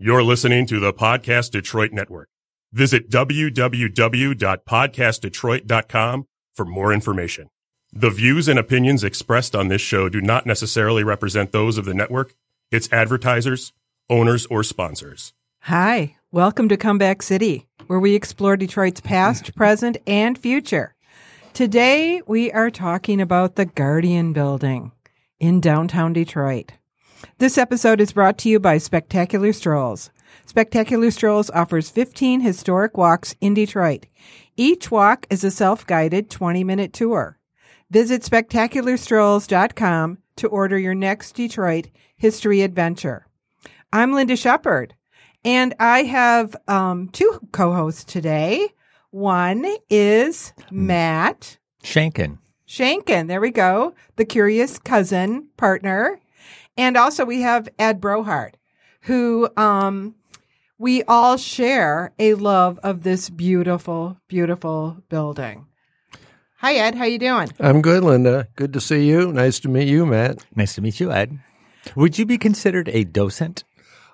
You're listening to the Podcast Detroit Network. Visit www.podcastdetroit.com for more information. The views and opinions expressed on this show do not necessarily represent those of the network, its advertisers, owners, or sponsors. Hi, welcome to Comeback City, where we explore Detroit's past, present, and future. Today, we are talking about the Guardian Building in downtown Detroit. This episode is brought to you by Spectacular Strolls. Spectacular Strolls offers 15 historic walks in Detroit. Each walk is a self-guided 20-minute tour. Visit spectacularstrolls.com to order your next Detroit history adventure. I'm Linda Shepard, and I have um, two co-hosts today. One is Matt Shankin. Shankin. There we go. The curious cousin partner. And also we have Ed Brohart, who um, we all share a love of this beautiful, beautiful building. Hi, Ed. How you doing? I'm good, Linda. Good to see you. Nice to meet you, Matt. Nice to meet you, Ed. Would you be considered a docent?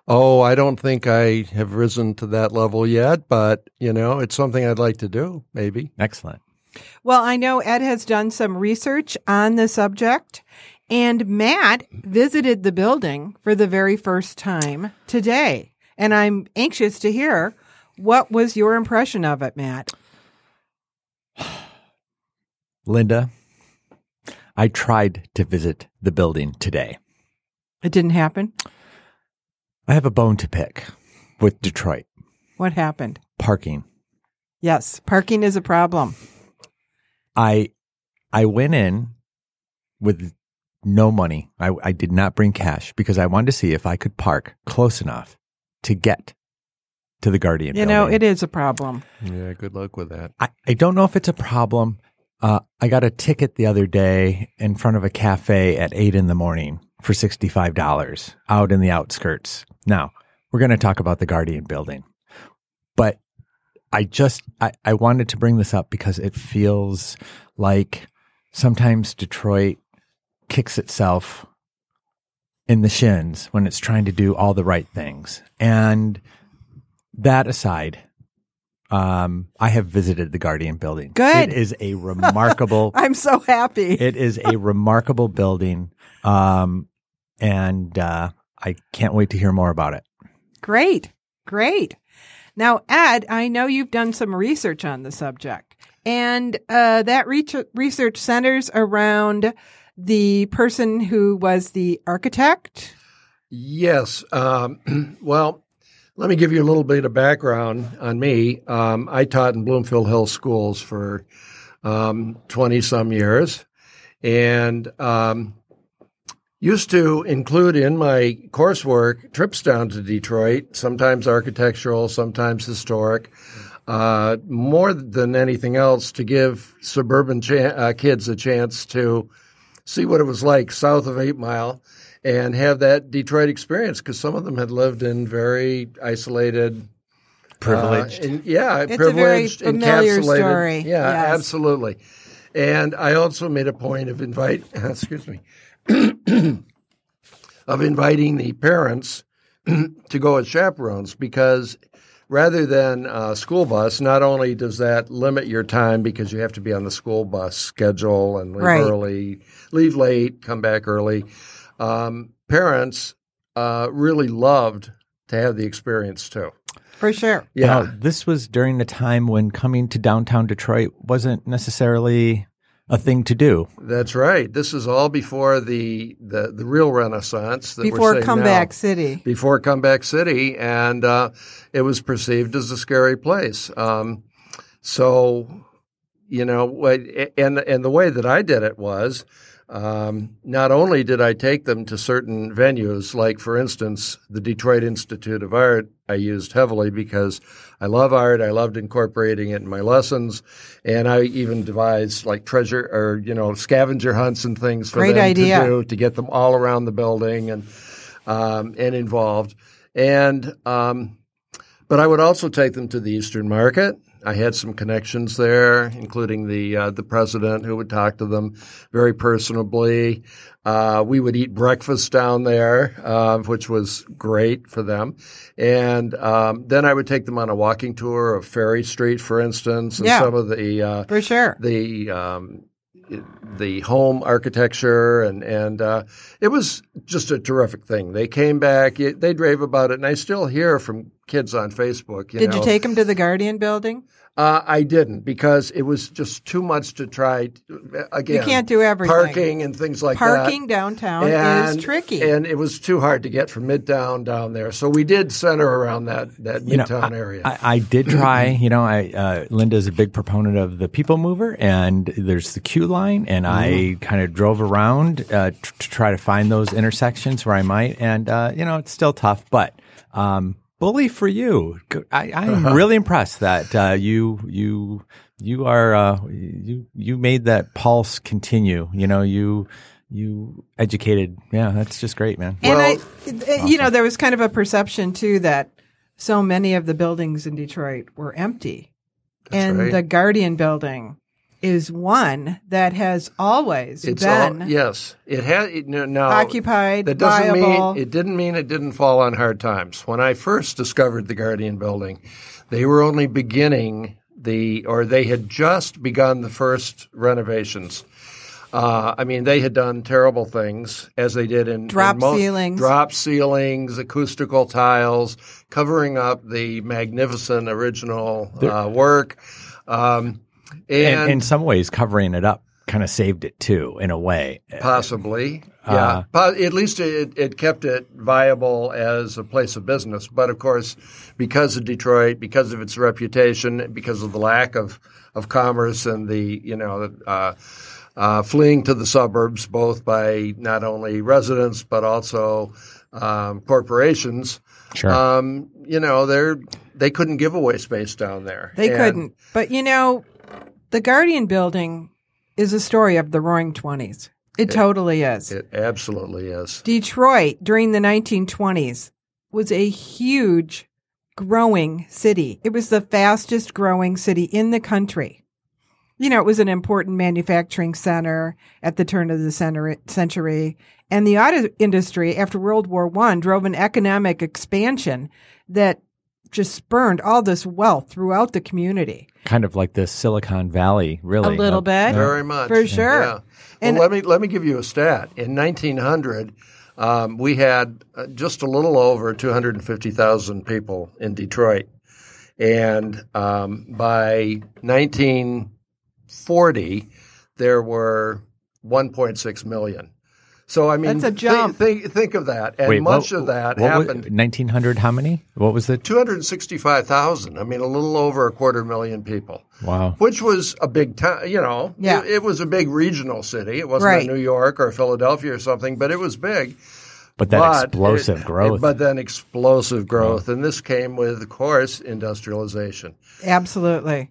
Oh, I don't think I have risen to that level yet, but you know, it's something I'd like to do, maybe. Excellent. Well, I know Ed has done some research on the subject, and Matt visited the building for the very first time today. And I'm anxious to hear what was your impression of it, Matt? Linda, I tried to visit the building today. It didn't happen. I have a bone to pick with Detroit What happened? parking. Yes, parking is a problem. I I went in with no money. I, I did not bring cash because I wanted to see if I could park close enough to get to the Guardian. You know, building. it is a problem. Yeah, good luck with that. I, I don't know if it's a problem. Uh, I got a ticket the other day in front of a cafe at eight in the morning for $65 out in the outskirts. Now, we're going to talk about the Guardian building, but I just, I, I wanted to bring this up because it feels like sometimes Detroit kicks itself in the shins when it's trying to do all the right things. And that aside, um, I have visited the Guardian building. Good. It is a remarkable. I'm so happy. it is a remarkable building, um, and uh, I can't wait to hear more about it. Great. Great. Now, Ed, I know you've done some research on the subject, and uh, that re- research centers around the person who was the architect. Yes. Um, well, let me give you a little bit of background on me. Um, I taught in Bloomfield Hill schools for 20 some years and um, used to include in my coursework trips down to Detroit, sometimes architectural, sometimes historic. Uh, more than anything else, to give suburban uh, kids a chance to see what it was like south of Eight Mile and have that Detroit experience because some of them had lived in very isolated, Privileged. uh, and- yeah, It's a privileged, very familiar encapsulated. story, Yeah, yes. absolutely. And I also made a point of invite, excuse me, of inviting the parents to go as chaperones because rather than a school bus, not only does that limit your time because you have to be on the school bus schedule and leave Right. early, leave late, come back early. Um, parents uh, really loved to have the experience too. For sure. Yeah, Now, this was during the time when coming to downtown Detroit wasn't necessarily a thing to do. that's right. This is all before the the, the real renaissance that we're Before Comeback now. City. before Comeback City, and uh, it was perceived as a scary place. Um, so, you know, and and the way that I did it was, um, not only did I take them to certain venues, like for instance, the Detroit Institute of Art, I used heavily because I love art. I loved incorporating it in my lessons, and I even devised like treasure or you know scavenger hunts and things for Great them idea. to do to get them all around the building and um, and involved. And um, but I would also take them to the Eastern Market. I had some connections there, including the uh, the president who would talk to them very personably. Uh, we would eat breakfast down there, uh, which was great for them. And um, then I would take them on a walking tour of Ferry Street, for instance, and Yeah. some of the uh, For sure. the um, the home architecture and and uh, it was just a terrific thing. They came back, they rave about it, and I still hear from kids on Facebook. You Did know, you take them to the Guardian building? Uh, I didn't because it was just too much to try. To, again, You can't do everything. Parking and things like Parking that. Parking downtown And, is tricky. and it was too hard to get from Midtown down there. So we did center around that that You know, Midtown I- area. I, I did try. You know, I uh, Linda's a big proponent of the People Mover, and there's the Q line, and I kind of drove around uh, t- to try to find those intersections where I might, and uh, you know, it's still tough, but. Um, Bully for you! Go- I, I'm really impressed that uh, you you you are uh, you you made that pulse continue. You know you you educated. Yeah, that's just great, man. And Well- I, you know, there was kind of a perception too that so many of the buildings in Detroit were empty. and right. the Guardian building is one that has always it's been all, yes, it had it, no, no, occupied, That doesn't viable. mean it didn't mean it didn't fall on hard times. When I first discovered the Guardian building, they were only beginning the or they had just begun the first renovations. Uh, I mean, they had done terrible things as they did in Drop in most- ceilings. drop ceilings, acoustical tiles, covering up the magnificent original uh, work. Um, and, and in some ways, covering it up kind of saved it too, in a way. Possibly, Uh, yeah. but at least it, it kept it viable as a place of business. But of course, because of Detroit, because of its reputation, because of the lack of, of commerce and the you know uh, uh, fleeing to the suburbs, both by not only residents but also um, corporations. Sure. Um, you know, they're they couldn't give away space down there. They And- couldn't. But you know, the Guardian building is a story of the roaring 20s. It, totally is. It absolutely is. Detroit during the 1920s was a huge growing city. It was the fastest growing city in the country. You know, it was an important manufacturing center at the turn of the century. And the auto industry after World War I drove an economic expansion that just spurned all this wealth throughout the community. kind of like the Silicon Valley, really. A little Uh, bit. Very much, For sure. Yeah. And- well, let me let me give you a stat. In 1900, um, we had uh, just a little over 250,000 people in Detroit, and um, by 1940, there were 1.6 million. So I mean, That's a thi- jump. Think, think of that, and Wait, much what- of that what was- happened. 1900, how many? What was it? 265,000. I mean, a little over a quarter million people Wow. which was a big town. You know, Yeah. it, it was a big regional city. It wasn't Right. New York or Philadelphia or something, but it was big. But that But explosive it- growth. but then explosive growth, and this came with, of course, industrialization. Absolutely.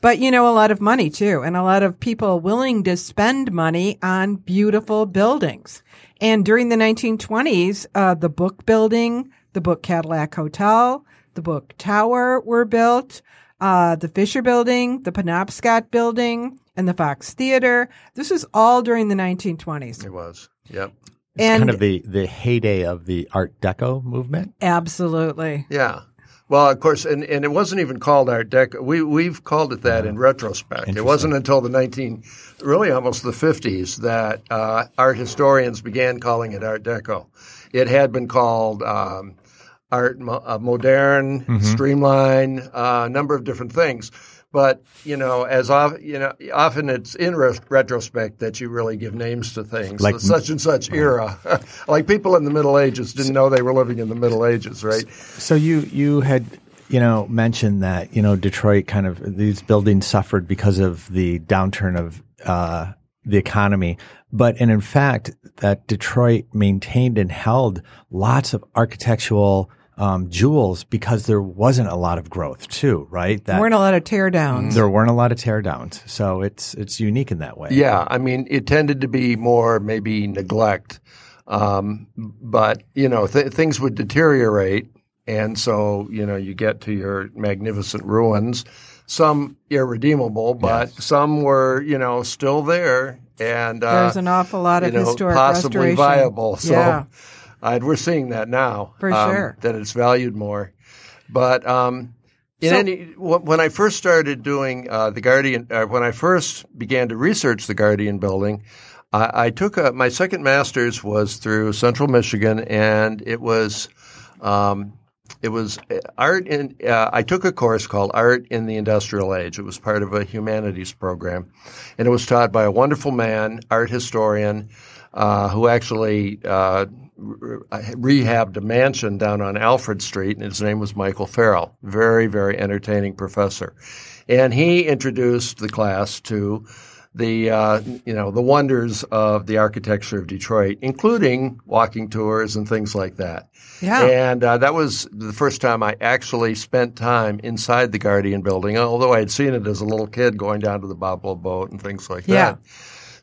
But you know, a lot of money too, and a lot of people willing to spend money on beautiful buildings. And during the 1920s, uh, the Book Building, the Book Cadillac Hotel, the Book Tower were built, uh, the Fisher Building, the Penobscot Building, and the Fox Theater. This was all during the 1920s. It was. Yep. it's and kind of the, the heyday of the Art Deco movement. absolutely. Yeah. Well, of course, and, and it wasn't even called Art Deco. We we've called it that in retrospect. It wasn't until the nineteen, really almost the fifties, that uh, art historians began calling it Art Deco. It had been called um, Art uh, Modern, Streamline, uh, a number of different things. But you know, as of, you know, often it's in re- retrospect that you really give names to things, Like- like such and such era. like people in the Middle Ages didn't know they were living in the Middle Ages, right? So you you had you know mentioned that you know Detroit kind of these buildings suffered because of the downturn of uh, the economy, but and in fact that Detroit maintained and held lots of architectural um, jewels because there wasn't a lot of growth too, right? That there weren't a lot of tear downs. there weren't a lot of teardowns, so it's it's unique in that way. Yeah, I mean, it tended to be more maybe neglect, um, but you know, th- things would deteriorate, And so, you know, you get to your magnificent ruins, some irredeemable, but Yes. some were, you know, still there. And uh, There's an awful lot you of know, historic possibly restoration. viable. So yeah. Uh, we're seeing that now. For um, sure. That it's valued more. But um, in So- any, when I first started doing uh, the Guardian, uh, when I first began to research the Guardian building, I, I took a, my second master's was through Central Michigan, and it was. Um, it was uh, art in. Uh, I took a course called Art in the Industrial Age. It was part of a humanities program, and it was taught by a wonderful man, art historian, uh, who actually uh, re- rehabbed a mansion down on Alfred Street, and his name was Michael Farrell. Very, very entertaining professor, and he introduced the class to the uh, you know the wonders of the architecture of Detroit, including walking tours and things like that. Yeah. And uh, that was the first time I actually spent time inside the Guardian building, although I had seen it as a little kid going down to the Bob-Lo boat and things like Yeah. that.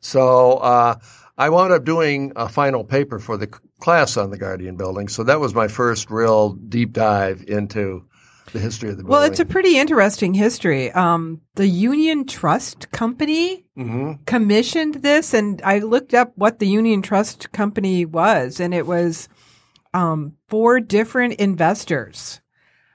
So uh, I wound up doing a final paper for the class on the Guardian building. So that was my first real deep dive into the history of the building. Well, it's a pretty interesting history. Um, the Union Trust Company hmm commissioned this, and I looked up what the Union Trust Company was, and it was um, four different investors: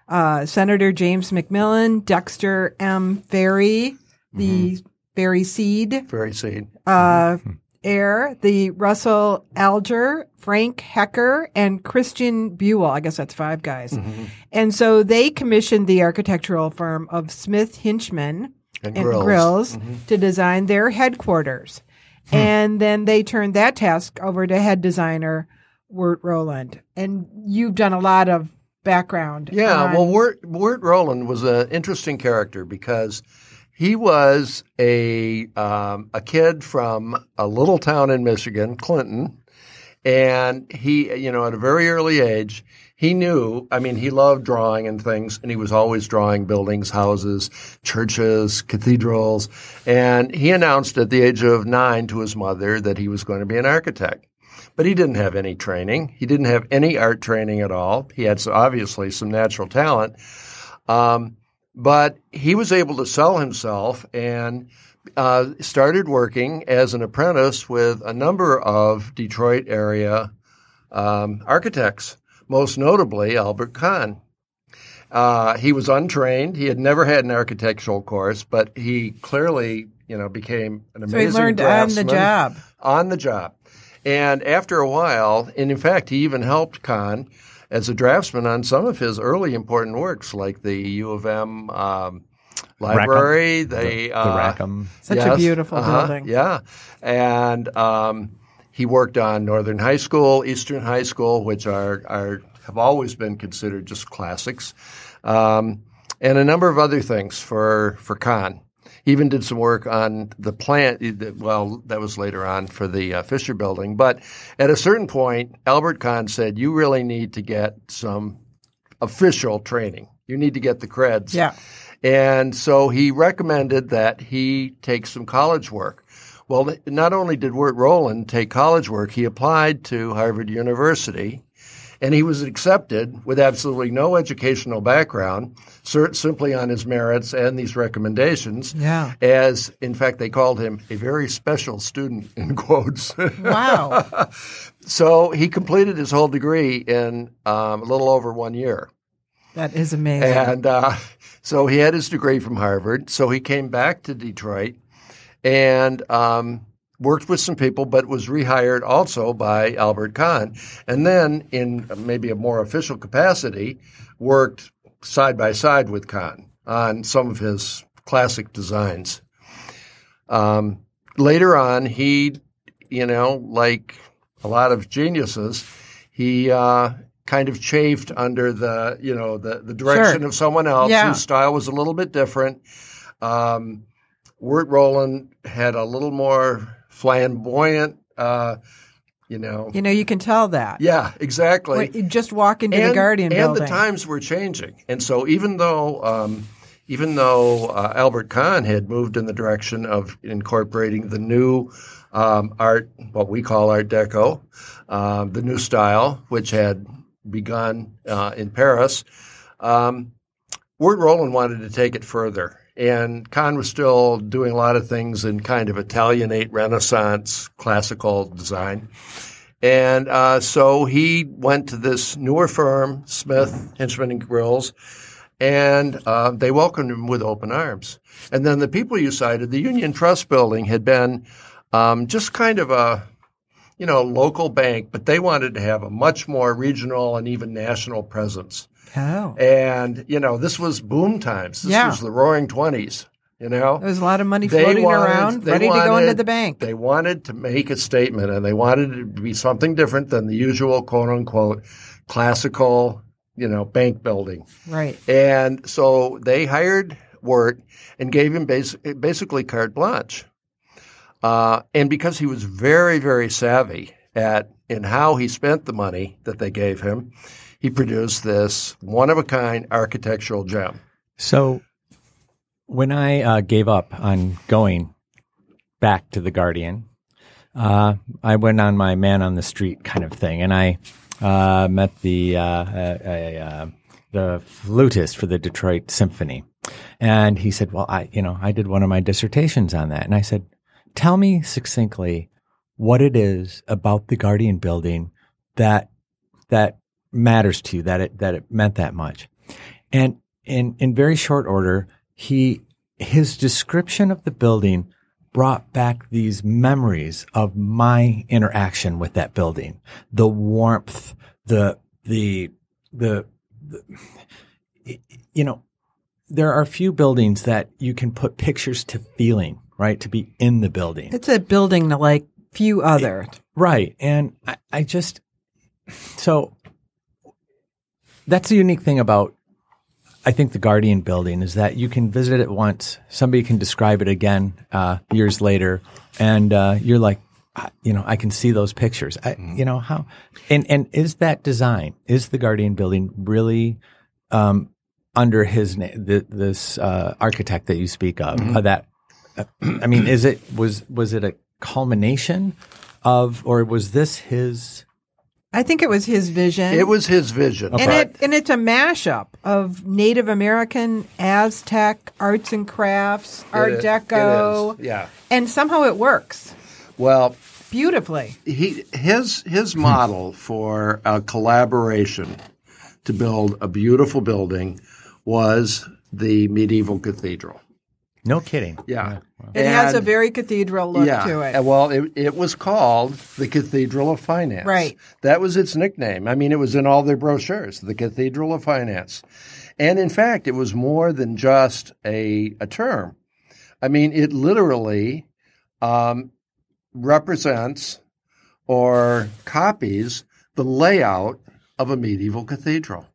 uh, Senator James McMillan, Dexter M. Ferry, the Ferry Seed Ferry seed. uh, heir, the Russell Alger, Frank Hecker, and Christian Buhl. I guess that's five guys. Mm-hmm. And so they commissioned the architectural firm of Smith Hinchman And, and Grylls. Grylls, Mm-hmm. to design their headquarters. Hmm. And then they turned that task over to head designer Wirt Rowland. And you've done a lot of background. Yeah, on- well, Wirt, Wirt Rowland was an interesting character because he was a um, a kid from a little town in Michigan, Clinton, and he, you know, at a very early age, he knew. I mean, he loved drawing and things, and he was always drawing buildings, houses, churches, cathedrals, and he announced at the age of nine to his mother that he was going to be an architect. But he didn't have any training. He didn't have any art training at all. He had obviously some natural talent. Um, but he was able to sell himself and uh, started working as an apprentice with a number of Detroit area um, architects, most notably Albert Kahn. Uh, he was untrained. He had never had an architectural course, but he clearly, you know, became an amazing. so he learned on the job. on the job. And after a while, and in fact, he even helped Kahn as a draftsman on some of his early important works, like the U of M um, library, the, the uh, Rackham. Such a beautiful uh-huh, building. Yeah, and um, he worked on Northern High School, Eastern High School, which are are have always been considered just classics, um, and a number of other things for for Kahn. Even did some work on the plant. Well, that was later on for the uh, Fisher Building. But at a certain point, Albert Kahn said, "You really need to get some official training. You need to get the creds." Yeah. And so he recommended that he take some college work. Well, not only did Wirt Rowland take college work, he applied to Harvard University and he was accepted with absolutely no educational background, simply on his merits and these recommendations. Yeah. As, in fact, they called him a very special student, in quotes. Wow. so he completed his whole degree in um, a little over one year. that is amazing. And uh, so he had his degree from Harvard. So he came back to Detroit and um, worked with some people, but was rehired also by Albert Kahn. And then, in maybe a more official capacity, worked side by side with Kahn on some of his classic designs. Um, later on, he, you know, like a lot of geniuses, he uh, kind of chafed under the, you know, the, the direction Sure. of someone else Yeah. whose style was a little bit different. Um, Wirt Rowland had a little more flamboyant, uh, you know. you know, you can tell that. Yeah, exactly When just walk into the Guardian and building. the times were changing, and so even though um, even though uh, Albert Kahn had moved in the direction of incorporating the new um, art, what we call Art Deco, um, the new style, which had begun uh, in Paris, um, Wirt Rowland wanted to take it further. And Kahn was still doing a lot of things in kind of Italianate Renaissance classical design. And uh, so he went to this newer firm, Smith, Hinchman and Grylls, and uh, they welcomed him with open arms. And then the people you cited, the Union Trust Building had been um, just kind of a you know, local bank, but they wanted to have a much more regional and even national presence. Oh. And, you know, this was boom times. This Yeah. was the roaring 20s, you know? there was a lot of money floating wanted- around, ready to go into the bank. They wanted to make a statement and they wanted it to be something different than the usual quote unquote classical, you know, bank building. right. And so they hired Wirt and gave him bas- basically carte blanche. Uh, and because he was very, very savvy at in how he spent the money that they gave him, he produced this one of a kind architectural gem. So when I uh, gave up on going back to the Guardian, uh, I went on my man on the street kind of thing, and I uh, met the uh, uh, uh, the flutist for the Detroit Symphony, and he said, "Well, I you know I did one of my dissertations on that," and I said, "Tell me succinctly what it is about the Guardian building that that matters to you that it that it meant that much," and in in very short order, he his description of the building brought back these memories of my interaction with that building, the warmth, the the the, the you know, there are few buildings that you can put pictures to feeling, right? To be in the building. It's a building like few other. Right. And I, I just, so that's the unique thing about, I think, the Guardian building is that you can visit it once, somebody can describe it again uh, years later, and uh, you're like, you know, I can see those pictures. I, You know, how, and, and is that design, is the Guardian building really um, under his name, th- this uh, architect that you speak of, uh, that, uh, I mean, is it, was, was it a culmination of, or was this his? I think it was his vision. It was his vision. and it and it's a mashup of Native American, Aztec arts and crafts, Art It is- Deco, it is, Yeah. and somehow it works Well, beautifully. he his his model for a collaboration to build a beautiful building was the medieval cathedral. No kidding. Yeah. It has a very cathedral look yeah, to it. and Well, it, it was called the Cathedral of Finance. Right. That was its nickname. I mean, it was in all their brochures, the Cathedral of Finance. And in fact, it was more than just a, a term. I mean, it literally um, represents or copies the layout of a medieval cathedral.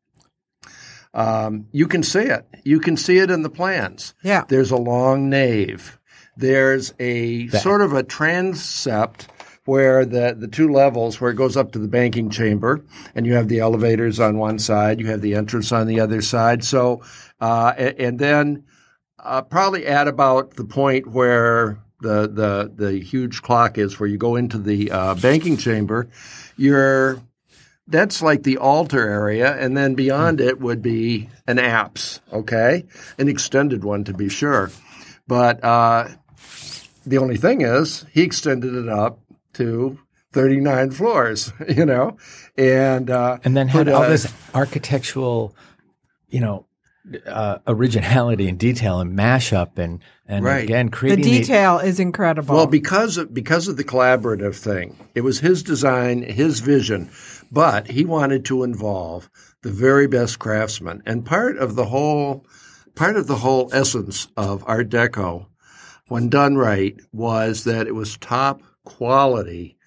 Um, you can see it. You can see it in the plans. Yeah. There's a long nave. There's a sort of a transept where the, the two levels where it goes up to the banking chamber and you have the elevators on one side, you have the entrance on the other side. So, uh, a- and, then uh, probably at about the point where the, the, the huge clock is where you go into the uh, banking chamber, you're that's like the altar area, and then beyond it would be an apse, okay, an extended one to be sure. But uh, the only thing is, he extended it up to 39 floors, you know, and uh, And then had all a- this architectural, you know, uh, originality and detail and mashup and and Right. again creating the creating detail is incredible. Well, because of, because of the collaborative thing, it was his design, his vision, but he wanted to involve the very best craftsmen. And part of the whole part of the whole essence of Art Deco, when done right, was that it was top quality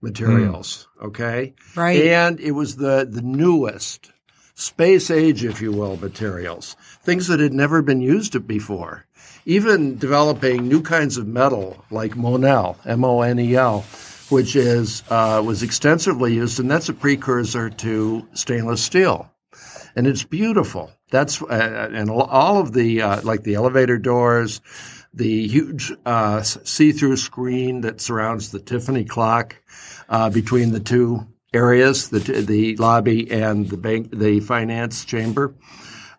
materials. Hmm. Okay, Right. and it was the the newest space age, if you will, materials, things that had never been used before. Even developing new kinds of metal like Monel, M-O-N-E-L, which is uh, was extensively used, and that's a precursor to stainless steel, and it's beautiful. That's uh, and all of the uh, like the elevator doors, the huge uh, see-through screen that surrounds the Tiffany clock uh, between the two areas, the the lobby and the bank, the finance chamber.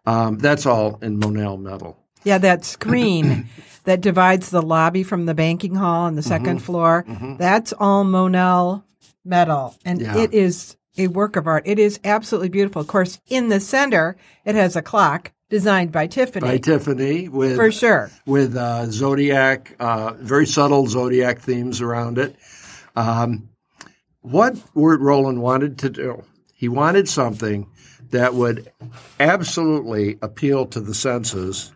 Um, that's all in Monel metal. Yeah, that screen that divides the lobby from the banking hall on the 2nd Mm-hmm. floor, that's all Monel metal. And Yeah. it is a work of art. It is absolutely beautiful. Of course, in the center, it has a clock designed by Tiffany. By Tiffany with For sure. with uh, zodiac, uh, very subtle zodiac themes around it. Um, what Wirt Rowland wanted to do, he wanted something that would absolutely appeal to the senses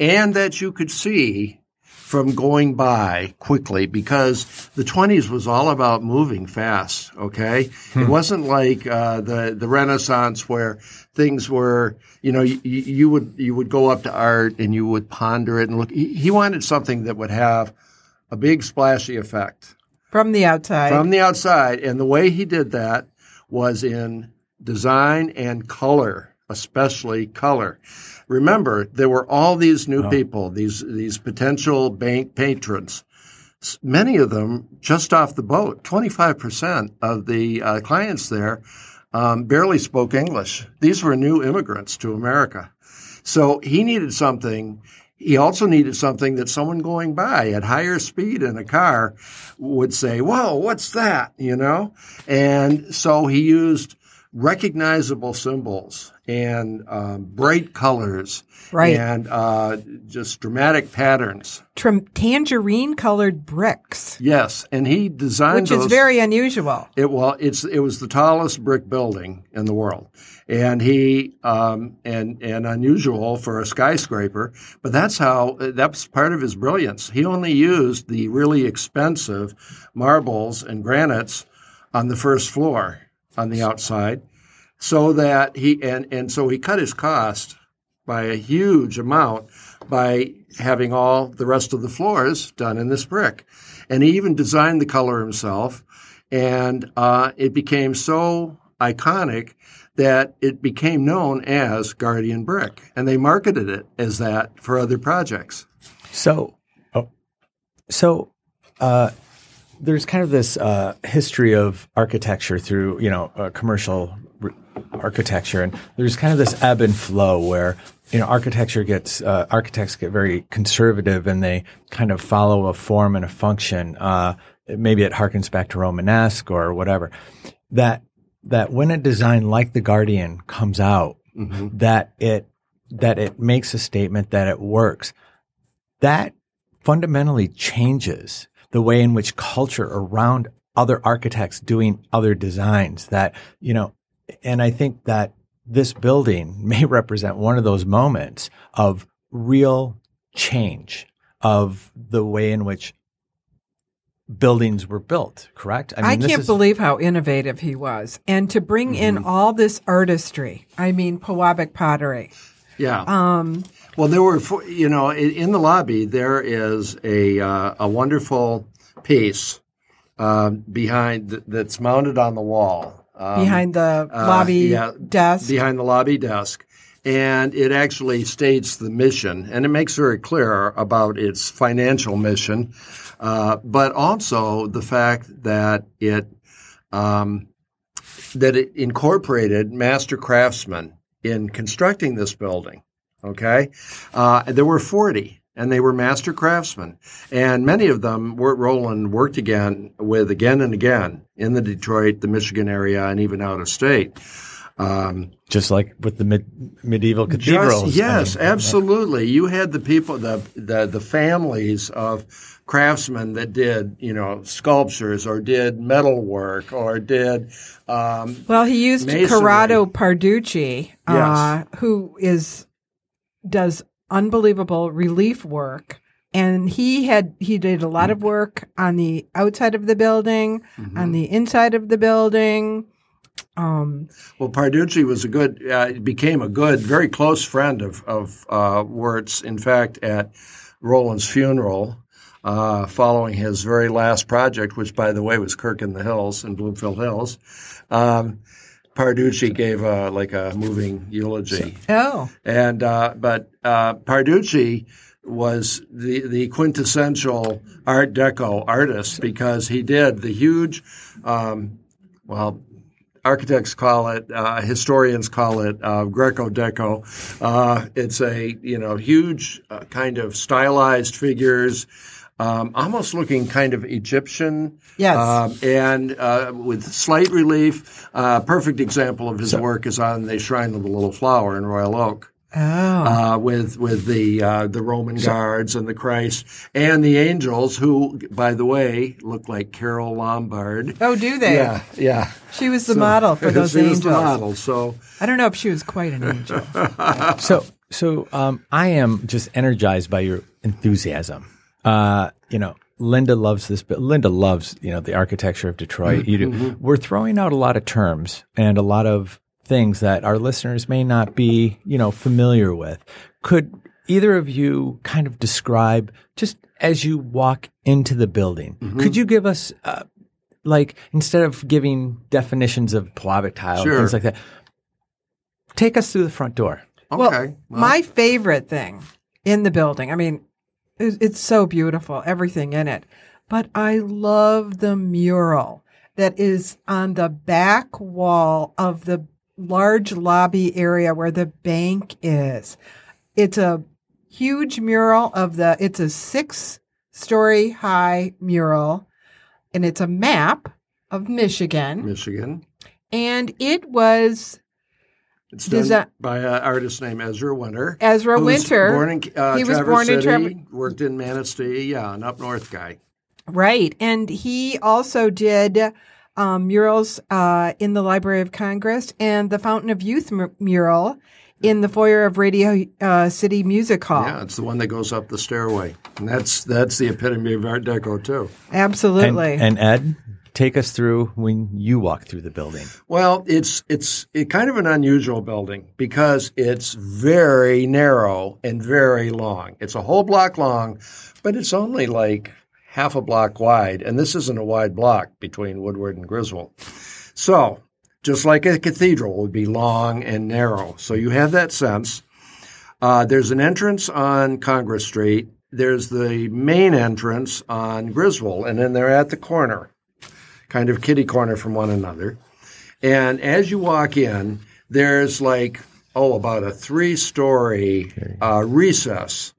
and that you could see from going by quickly because the 20s was all about moving fast okay it wasn't like uh, the the renaissance where things were you know you, you would you would go up to art and you would ponder it and look he, he wanted something that would have a big splashy effect From the outside. from the outside. And the way he did that was in design and color, especially color. Remember, there were all these new people, these these potential bank patrons. Many of them just off the boat. Twenty five percent of the uh, clients there um, barely spoke English. These were new immigrants to America. So he needed something. He also needed something that someone going by at higher speed in a car would say, "Whoa, what's that?" You know. And so he used recognizable symbols and um, bright colors Right. and uh, just dramatic patterns. Tangerine colored bricks, Yes, and he designed which is very unusual. it well, it's it was the tallest brick building in the world, and he um, and and unusual for a skyscraper. But that's how that's part of his brilliance. He only used the really expensive marbles and granites on the first floor on the outside, so that he and and so he cut his cost by a huge amount by having all the rest of the floors done in this brick. And he even designed the color himself. And uh, it became so iconic that it became known as Guardian Brick. And they marketed it as that for other projects. So, oh, so uh, there's kind of this uh, history of architecture through you know uh, commercial r- architecture, and there's kind of this ebb and flow where you know architecture gets uh, architects get very conservative and they kind of follow a form and a function. Uh, maybe it harkens back to Romanesque or whatever. That that when a design like the Guardian comes out, that it that it makes a statement that it works that fundamentally changes the way in which culture around other architects doing other designs that you know and i think that this building may represent one of those moments of real change of the way in which buildings were built correct I, this can't is- believe how innovative he was. And to bring in Mm-hmm. all this artistry, I mean, Pewabic pottery. Yeah. Um, well, there were, you know, in, the lobby there is a uh, a wonderful piece um, behind that's mounted on the wall um, behind the uh, lobby yeah, desk. behind the lobby desk. And it actually states the mission, and it makes very clear about its financial mission, uh, but also the fact that it um, that it incorporated master craftsmen in constructing this building. Okay, uh, there were forty, and they were master craftsmen, and many of them Wirt Rowland worked again with again and again in the Detroit, the Michigan area, and even out of state. Um, just like with the mid, medieval cathedrals just, yes, I mean, absolutely. You had the people, the, the the families of craftsmen that did, you know, sculptures or did metalwork or did. Um, well, he used masonry. Corrado Parducci, uh, Yes. who is does unbelievable relief work. And he had he did a lot of work on the outside of the building, Mm-hmm. on the inside of the building. Um, well, Parducci was a good, uh, became a good, very close friend of of uh, Wirt's. In fact, at Rowland's funeral. Uh, following his very last project, which, by the way, was Kirk in the Hills in Bloomfield Hills, um, Parducci gave a, like a moving eulogy. oh, And uh, but uh, Parducci was the the quintessential Art Deco artist because he did the huge, um, well, architects call it, uh, historians call it uh, Greco Deco. Uh, it's a you know huge uh, kind of stylized figures. Um, almost looking kind of Egyptian, Yes. um, and uh, with slight relief. Uh, perfect example of his work is on the Shrine of the Little Flower in Royal Oak oh. uh, with with the uh, the Roman guards and the Christ and the angels, who, by the way, look like Carole Lombard. oh, do they? Yeah, yeah. She was the model for those she was angels. the model. So I don't know if she was quite an angel. So, so um, I am just energized by your enthusiasm. Uh, you know, Linda loves this, but Linda loves you know the architecture of Detroit. You do. We're throwing out a lot of terms and a lot of things that our listeners may not be you know familiar with. Could either of you kind of describe just as you walk into the building? Could you give us? Uh, like instead of giving definitions of Pewabic tile Sure. and things like that, take us through the front door. okay, Well, my favorite thing in the building, I mean, it- it's so beautiful, everything in it. But I love the mural that is on the back wall of the large lobby area where the bank is. It's a huge mural of the, it's a six story high mural and it's a map of Michigan. Michigan. And it was It's done Desi- by an artist named Ezra Winter. Ezra Winter. Born in, uh, He was Traverse born in City, Worked in Manistee. Yeah, an up north guy. Right. And he also did um, murals uh, in the Library of Congress and the Fountain of Youth mu- mural in the foyer of Radio uh, City Music Hall. Yeah, it's the one that goes up the stairway, and that's that's the epitome of Art Deco too. And, Absolutely. and Ed, take us through when you walk through the building. Well, it's it's it kind of an unusual building because it's very narrow and very long. It's a whole block long, but it's only like half a block wide, and this isn't a wide block between Woodward and Griswold. So, just like a cathedral would be long and narrow, so you have that sense. Uh, there's an entrance on Congress Street. There's the main entrance on Griswold, and then they're at the corner, kind of kitty corner from one another. And as you walk in, there's like, oh, about a three story uh, recess,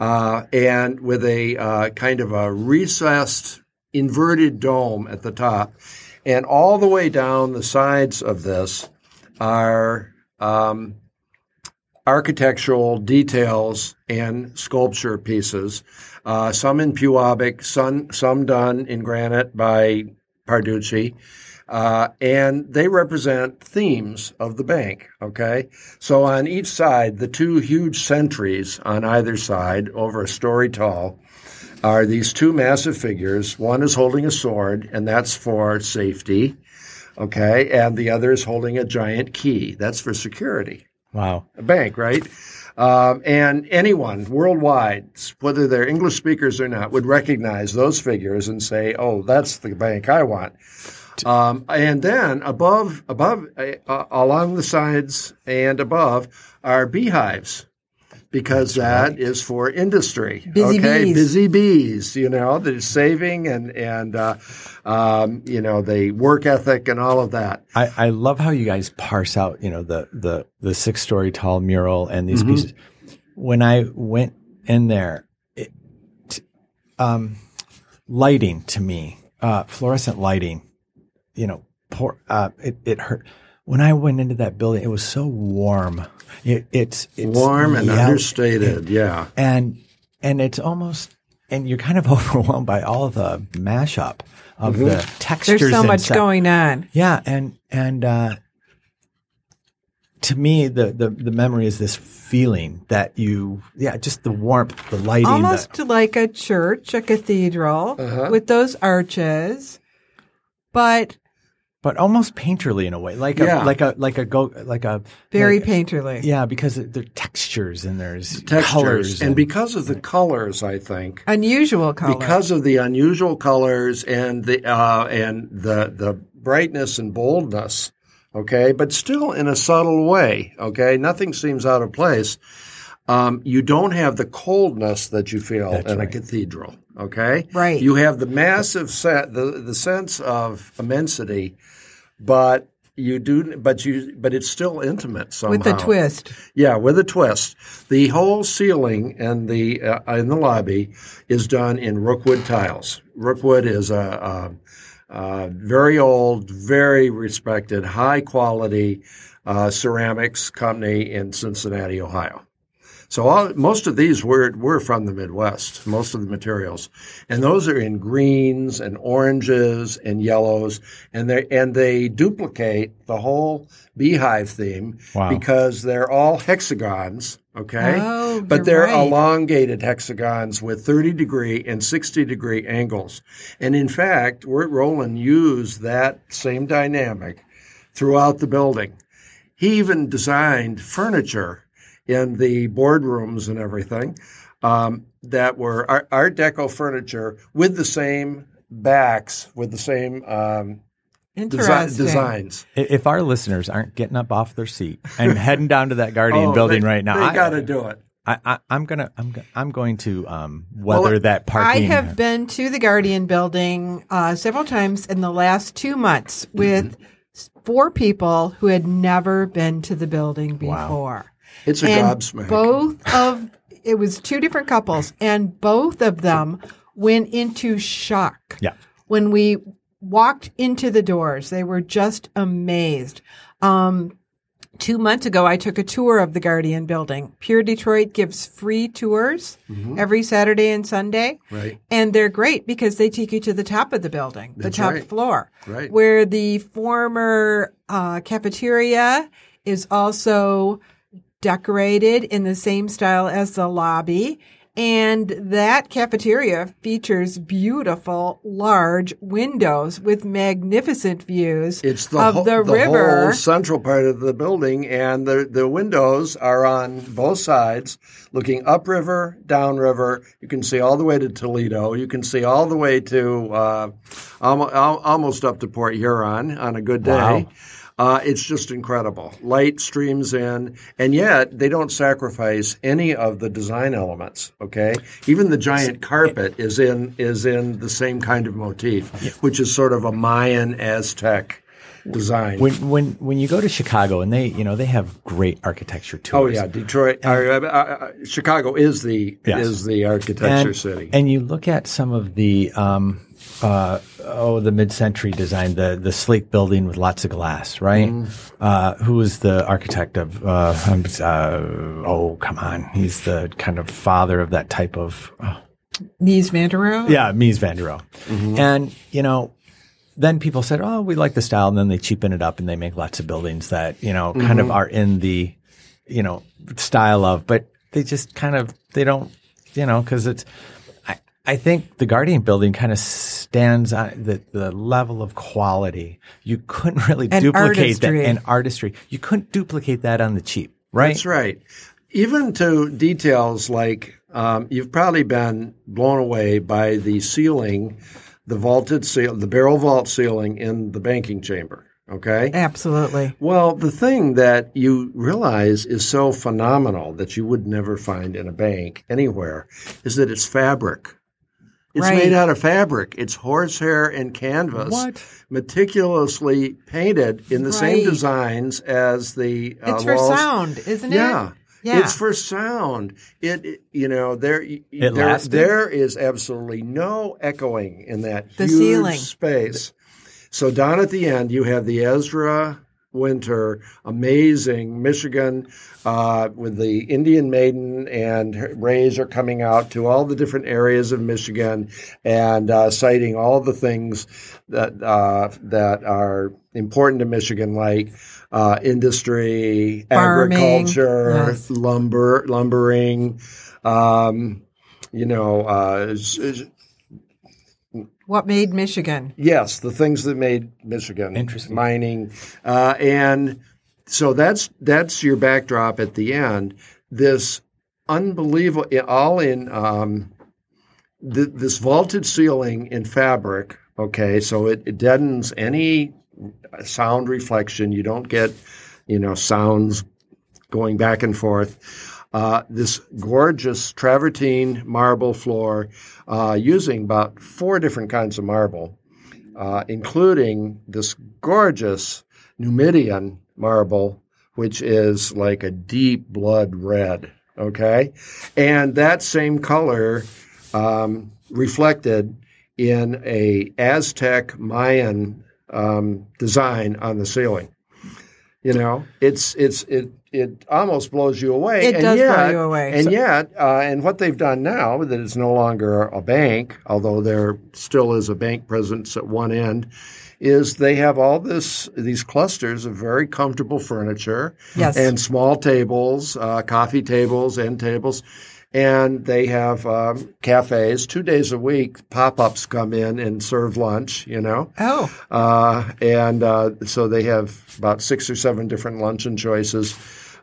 uh, and with a uh, kind of a recessed inverted dome at the top. And all the way down the sides of this are um, architectural details and sculpture pieces, uh, some in Pewabic, some, some done in granite by Parducci. Uh, and they represent themes of the bank. Okay. So on each side, the two huge sentries on either side, over a story tall, are these two massive figures. One is holding a sword, and that's for safety. Okay. And the other is holding a giant key. That's for security Wow. a bank, right? Um, and anyone worldwide, whether they're English speakers or not, would recognize those figures and say, "Oh, that's the bank I want." Um, and then above, above, uh, along the sides and above are beehives, because that is for industry. Busy okay, bees. busy bees. You know, they're saving and and uh, um, you know the work ethic and all of that. I, I love how you guys parse out, you know, the the the six story tall mural and these Mhm. pieces. When I went in there, it, um, lighting to me, uh, fluorescent lighting, you know, pour, uh, it, it hurt. When I went into that building, it was so warm. It, it's, it's Warm and yellow- understated. Yeah. and and it's almost and you're kind of overwhelmed by all the mashup of the textures. There's so and much stuff. going on. Yeah, and and uh, to me, the, the the memory is this feeling that you, yeah, just the warmth, the lighting, Almost the, like a church, a cathedral Uh-huh. with those arches. But but almost painterly in a way, like Yeah. a like a like a go like a very like- painterly. Yeah, because there are textures and there's textures. colors and because of the colors, I think, Unusual colors. because of the unusual colors and the uh, and the the brightness and boldness, okay, but still in a subtle way, okay. Nothing seems out of place. Um, you don't have the coldness that you feel That's in a cathedral, okay. Right. You have the massive set, the the sense of immensity, but You do, but you, but it's still intimate somehow. With a twist. Yeah, with a twist. The whole ceiling and the uh, in the lobby is done in rookwood tiles. Rookwood is a, a, a very old, very respected, high quality uh, ceramics company in Cincinnati, Ohio. So all, most of these were were from the Midwest. Most of the materials, and those are in greens and oranges and yellows, and they and they duplicate the whole beehive theme Wow. because they're all hexagons. Okay, Oh, but they're right. elongated hexagons with 30 degree and 60 degree angles. And in fact, Wirt Rowland used that same dynamic throughout the building. He even designed furniture in the boardrooms and everything um, that were Art, Art Deco furniture with the same backs, with the same um, desi- designs. If our listeners aren't getting up off their seat and heading down to that Guardian Oh, building they- right now, They got to do it. I, I, I'm gonna, I'm, go- I'm going to um, weather Well, that I have been to the Guardian building uh, several times in the last two months with s- four people who had never been to the building before. It's a and gobsmack. both of it was two different couples, and both of them went into shock. Yeah. when we walked into the doors, they were just amazed. Um, two months ago, I took a tour of the Guardian building. Pure Detroit gives free tours every Saturday and Sunday. Right. And they're great because they take you to the top of the building, the top right. floor, Right. where the former uh, cafeteria is also decorated in the same style as the lobby. And that cafeteria features beautiful, large windows with magnificent views It's the, of whole, the, the river. whole central part of the building, and the, the windows are on both sides, looking upriver, downriver. You can see all the way to Toledo. You can see all the way to uh, almost, almost up to Port Huron on a good day. Wow. Uh, it's just incredible. Light streams in, and yet they don't sacrifice any of the design elements. Okay, even the giant carpet is in is in the same kind of motif, which is sort of a Mayan Aztec design. when when when you go to Chicago and they you know they have great architecture too. oh yeah, Detroit, uh, uh, uh, Chicago is the Yes. is the architecture and, city. and you look at some of the um, uh, oh the mid-century design, the the slate building with lots of glass, right? Mm-hmm. Uh, who was the architect of? Uh, um, uh, oh, come on, he's the kind of father of that type of. oh, Mies van der Rohe? yeah, Mies van der Rohe. Mm-hmm. And, you know, then people said, oh, we like the style. And then they cheapen it up and they make lots of buildings that, you know, kind Mm-hmm. of are in the, you know, style of, but they just kind of, they don't, you know, cause it's, I, I think the Guardian building kind of stands on the, the level of quality. You couldn't really And duplicate artistry. that and artistry. You couldn't duplicate that on the cheap, right? That's right. Even to details like um, you've probably been blown away by the ceiling, the vaulted seal, the barrel vault ceiling in the banking chamber. Okay. Absolutely. Well, the thing that you realize is so phenomenal that you would never find in a bank anywhere is that it's fabric. It's Right. made out of fabric. It's horsehair and canvas, What? meticulously painted in the same designs as the uh, It's for walls. sound, isn't Yeah. it? Yeah. It's for sound. It, it- you know, there, there, lasted? there is absolutely no echoing in that The huge ceiling. space. So down at the end, you have the Ezra Winter, amazing Michigan, uh, with the Indian Maiden and rays are coming out to all the different areas of Michigan and uh, citing all the things that uh, that are important to Michigan, like uh, industry, Farming, agriculture, yes. lumber, lumbering. Um, you know, uh, What made Michigan? Yes, the things that made Michigan Interesting. mining, uh, and so that's that's your backdrop at the end. This unbelievable, all in um, th- this vaulted ceiling in fabric. Okay, so it, it deadens any sound reflection. You don't get, you know, sounds going back and forth. Uh, this gorgeous travertine marble floor uh, using about four different kinds of marble, uh, including this gorgeous Numidian marble, which is like a deep blood red. Okay, and that same color um, reflected in a Aztec Mayan um, design on the ceiling. You know, it's it's it it almost blows you away. It and does yet, blow you away. And So- yet, uh, and what they've done now that it's no longer a bank, although there still is a bank presence at one end, is they have all this these clusters of very comfortable furniture Yes. and small tables, uh, coffee tables, end tables. And they have um, cafes two days a week. Pop ups come in and serve lunch, you know. Oh, Uh, and uh, so they have about six or seven different luncheon choices.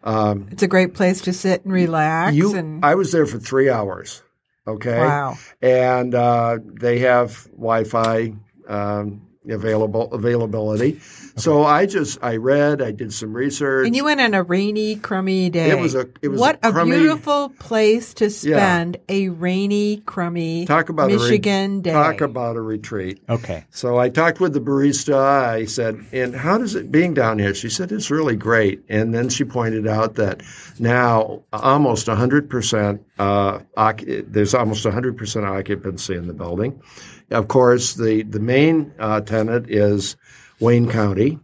Um, it's a great place to sit and relax. you, and I was there for three hours. Okay. wow, And uh, they have Wi-Fi um, available availability. So I just I read, I did some research. and you went on a rainy, crummy day. It was a- it was what a crummy- beautiful place to spend a rainy, crummy talk about a re- Michigan day. Talk about a retreat. Okay. So I talked with the barista. I said, "And how does it being down here?" She said, "It's really great." And then she pointed out that now almost 100 percent, uh, occ- there's almost 100 percent occupancy in the building. Of course, the the main uh, tenant is Wayne County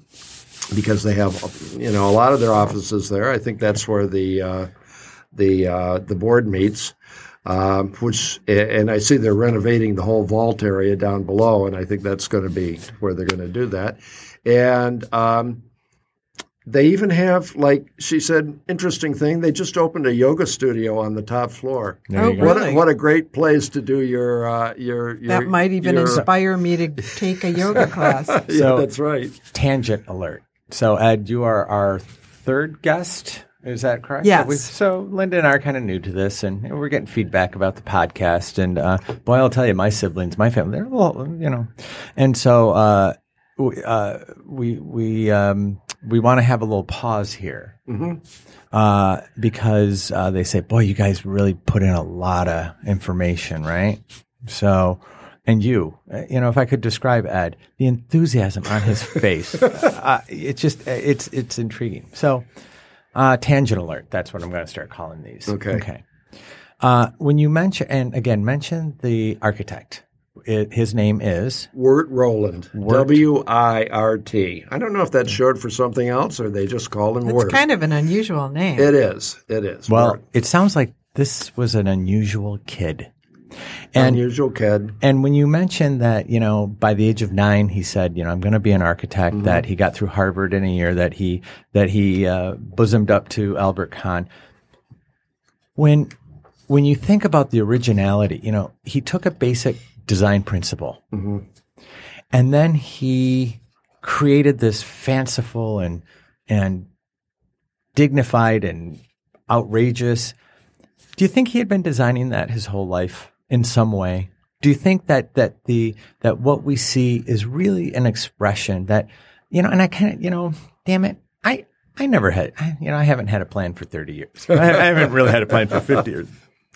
because they have you know a lot of their offices there. I think that's where the uh, the uh, the board meets. Um, which and I see they're renovating the whole vault area down below, and I think that's going to be where they're going to do that. And um, they even have, like she said, interesting thing. They just opened a yoga studio on the top floor. Oh. What Really? a, what a great place to do your uh, your, your that might even your, inspire me to take a yoga class. Yeah, So- that's right. Tangent alert. So, Ed, you are our third guest. Is that correct? Yes. We- So, Linda and I are kind of new to this, and we're getting feedback about the podcast. And uh, boy, I'll tell you, my siblings, my family, they're a little, you know. And so uh, we uh, we we um, we want to have a little pause here uh, because uh, they say, "Boy, you guys really put in a lot of information, right?" So, and you, uh, you know, if I could describe Ed, the enthusiasm on his face, uh, it's just it's it's intriguing. So, uh, tangent alert. That's what I'm going to start calling these. Okay. Okay. Uh, when you mention, and again, mention the architect. It, his name is Wirt Rowland. Wirt. W I R T. I don't know if that's short for something else or they just called him It's Wirt. kind of an unusual name. it is. It is. well. Wirt. It sounds like this was an unusual kid, and unusual kid. And when you mentioned that, you know, by the age of nine, he said, you know, I'm going to be an architect. That he got through Harvard in a year. That he that he uh, bosomed up to Albert Kahn. When when you think about the originality, you know, he took a basic design principle, mm-hmm. and then he created this fanciful and and dignified and outrageous. Do you think he had been designing that his whole life in some way? Do you think that that the that what we see is really an expression that you know? And I kind of you know, damn it, I I never had I, you know I haven't had a plan for thirty years. I, I haven't really had a plan for fifty years.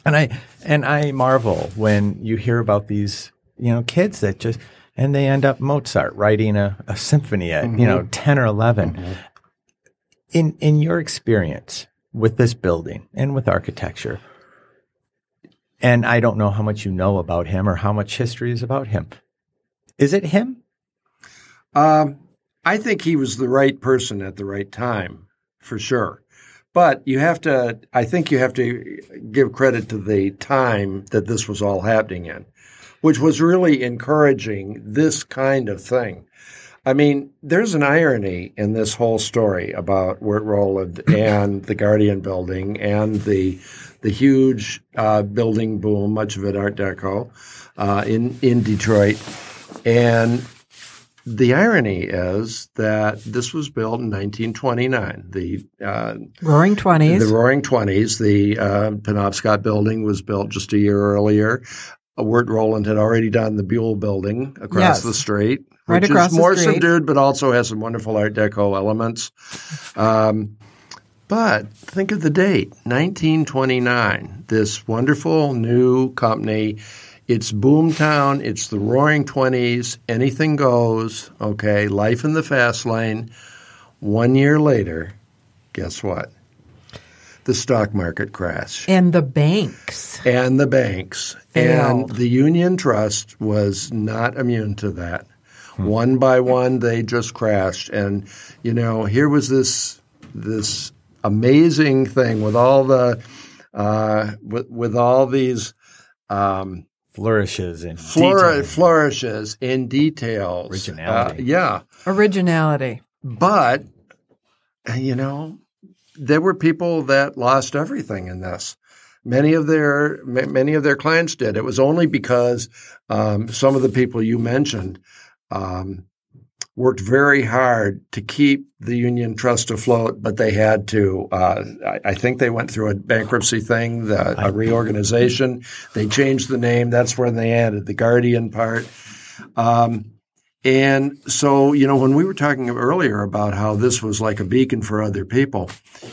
And I and I marvel when you hear about these you know kids that just and they end up Mozart writing a, a symphony at you know ten or 11 in in your experience with this building and with architecture and i don't know how much you know about him or how much history is about him is it him? Um, I think he was the right person at the right time, for sure. But you have to, I think you have to give credit to the time that this was all happening in, which was really encouraging this kind of thing. I mean, there's an irony in this whole story about Wirt Rowland and the Guardian building and the the huge uh, building boom, much of it Art Deco, uh, in in Detroit, and the irony is that this was built in 1929. The uh, Roaring Twenties. the Roaring Twenties. The uh, Penobscot building was built just a year earlier. Wirt Rowland had already done the Buhl building across Yes. the street, Right which across is more subdued, but also has some wonderful Art Deco elements. Um, but think of the date, 1929. This wonderful new company. It's boomtown. It's the Roaring Twenties. Anything goes. Okay, life in the fast lane. One year later, guess what? The stock market crashed. And the banks. And the banks. Failed. And the Union Trust was not immune to that. One by one, they just crashed. And, you know, here was this this amazing thing with all the uh, with, with all these um, Flourishes in flour- detail. flourishes in details. Originality. Uh, yeah. Originality. But, you know, there were people that lost everything in this. Many of their ma- many of their clients did. It was only because um, some of the people you mentioned um, worked very hard to keep the union trust afloat, but they had to. Uh, I, I think they went through a bankruptcy thing, the, a reorganization. They changed the name. That's when they added the guardian part. Um, and so, you know, when we were talking earlier about how this was like a beacon for other people,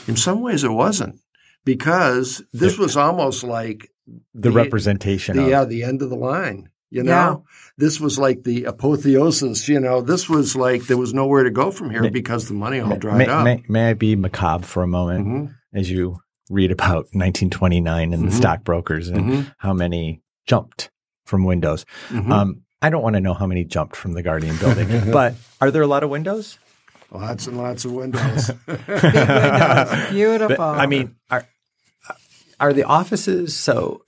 in some ways it wasn't because this was almost like the representation the, of yeah, the end of the line. You know, Yeah. this was like the apotheosis. You know, this was like there was nowhere to go from here because the money all dried may, up. may, may I be macabre for a moment Mhm. as you read about 1929 and the Mhm. stockbrokers and Mhm. how many jumped from windows? Mhm. Um, I don't want to know how many jumped from the Guardian building, but are there a lot of windows? lots and lots of windows. Big windows. Beautiful. But, I mean, are are the offices so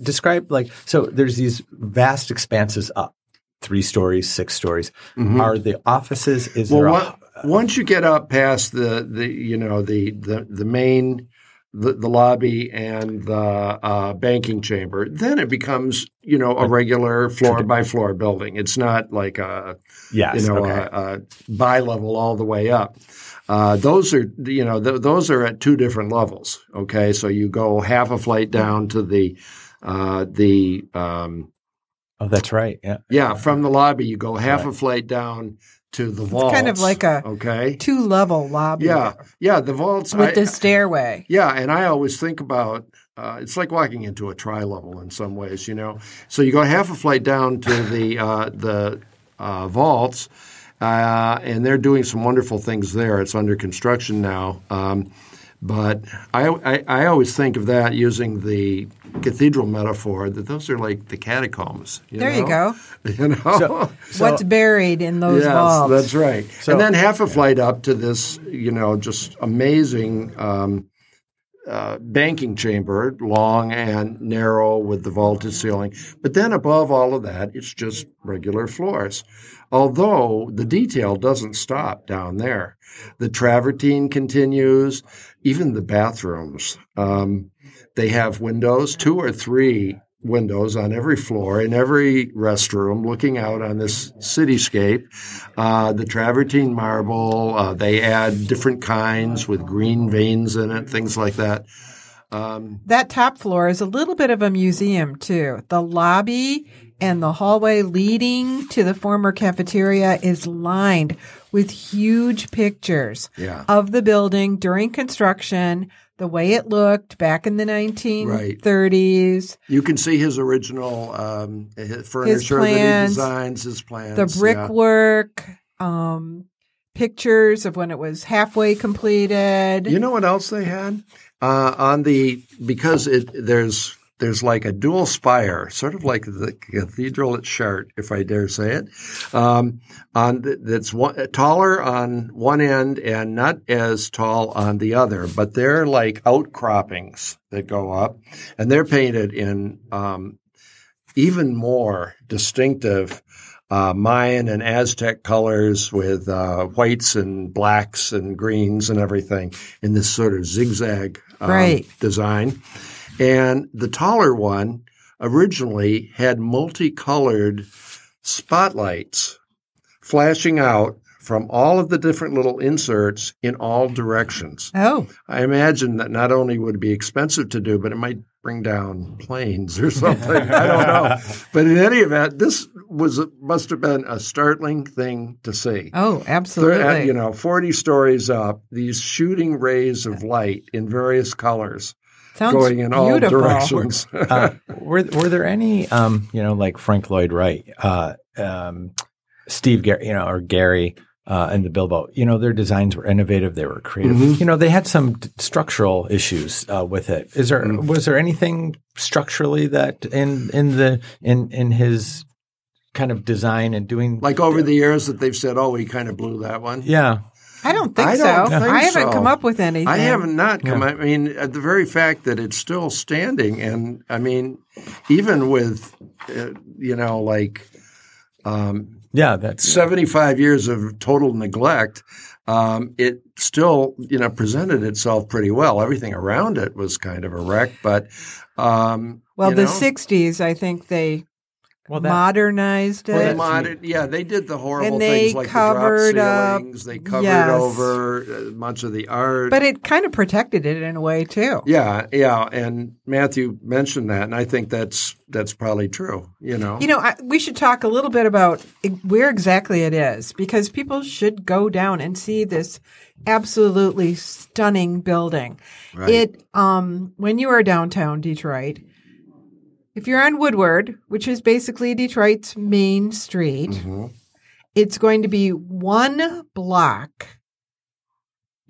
describe like so? There's these vast expanses up, three stories, six stories. Mm-hmm. Are the offices? Is well, there a, on- once you get up past the the you know the the the main the, the lobby and the uh, banking chamber, then it becomes you know a regular floor by floor building. It's not like a yes? you know okay. a, a bi level all the way up. Uh, those are you know th- those are at two different levels. Okay, so you go half a flight down to the uh, the um, oh, that's right. Yeah. yeah from the lobby you go half a flight down to the vaults. kind of like a- okay Two level lobby. yeah yeah the vaults With I- the stairway. yeah, and I always think about uh, it's like walking into a tri level in some ways, you know. So you go half a flight down to the uh, the uh, vaults, uh, and they're doing some wonderful things there. It's under construction now. Um, but I, I, I always think of that using the cathedral metaphor that those are like the catacombs. You There you go. You know, What's buried in those yes, vaults? that's right. So- and then half a flight up to this, you know, just amazing um, uh, banking chamber, long and narrow with the vaulted ceiling. But then above all of that, it's just regular floors. Although the detail doesn't stop down there. The travertine continues, even the bathrooms. Um, they have windows, two or three windows on every floor in every restroom looking out on this cityscape. Uh, the travertine marble, uh, they add different kinds with green veins in it, things like that. Um, That top floor is a little bit of a museum too. The lobby and the hallway leading to the former cafeteria is lined with huge pictures Yeah. of the building during construction, the way it looked back in the 1930s, you can see his original um, his furniture that he plans, designs, his plans. the yeah. brickwork, um, pictures of when it was halfway completed. You know what else they had uh, on the because it there's there's like a dual spire, sort of like the cathedral at Chartres, if I dare say it. Um, on the, that's one, taller on one end and not as tall on the other, but they're like outcroppings that go up, and they're painted in um, even more distinctive uh, Mayan and Aztec colors with uh, whites and blacks and greens and everything in this sort of zigzag um, Right. design. And the taller one originally had multicolored spotlights flashing out from all of the different little inserts in all directions. oh, I imagine that not only would it be expensive to do, but it might bring down planes or something. I don't know. But in any event, this was must have been a startling thing to see. oh, absolutely. uh, you know, 40 stories up, these shooting rays of light in various colors Sounds going in all beautiful. directions. uh, were were there any um, you know like Frank Lloyd Wright, uh, um, Steve Gehry, you know, or Gehry uh, and the Bilbao. You know, their designs were innovative. They were creative. Mm-hmm. You know, they had some d- structural issues uh, with it. Is there Mm. was there anything structurally that in in the in in his kind of design and doing Like over the years that they've said, "Oh, we kind of blew that one." yeah I don't think I so. don't think I haven't so. come up with anything. I have not come. I mean, uh, the very fact that it's still standing, and I mean, even with, uh, you know, like um, yeah that's 75 years of total neglect, um, it still, you know, presented itself pretty well. Everything around it was kind of a wreck, but um, Well, you the know, '60s, I think they well that modernized well, it. they modded- yeah, they did the horrible And they things like covered the up- drop ceilings. They covered yes. over uh, much of the art. but it kind of protected it in a way too. Yeah, yeah, and Matthew mentioned that, and I think that's that's probably true. You know, You know, I, we should talk a little bit about where exactly it is because people should go down and see this absolutely stunning building. Right. It um when you are downtown Detroit, if you're on Woodward, which is basically Detroit's main street, Mhm. it's going to be one block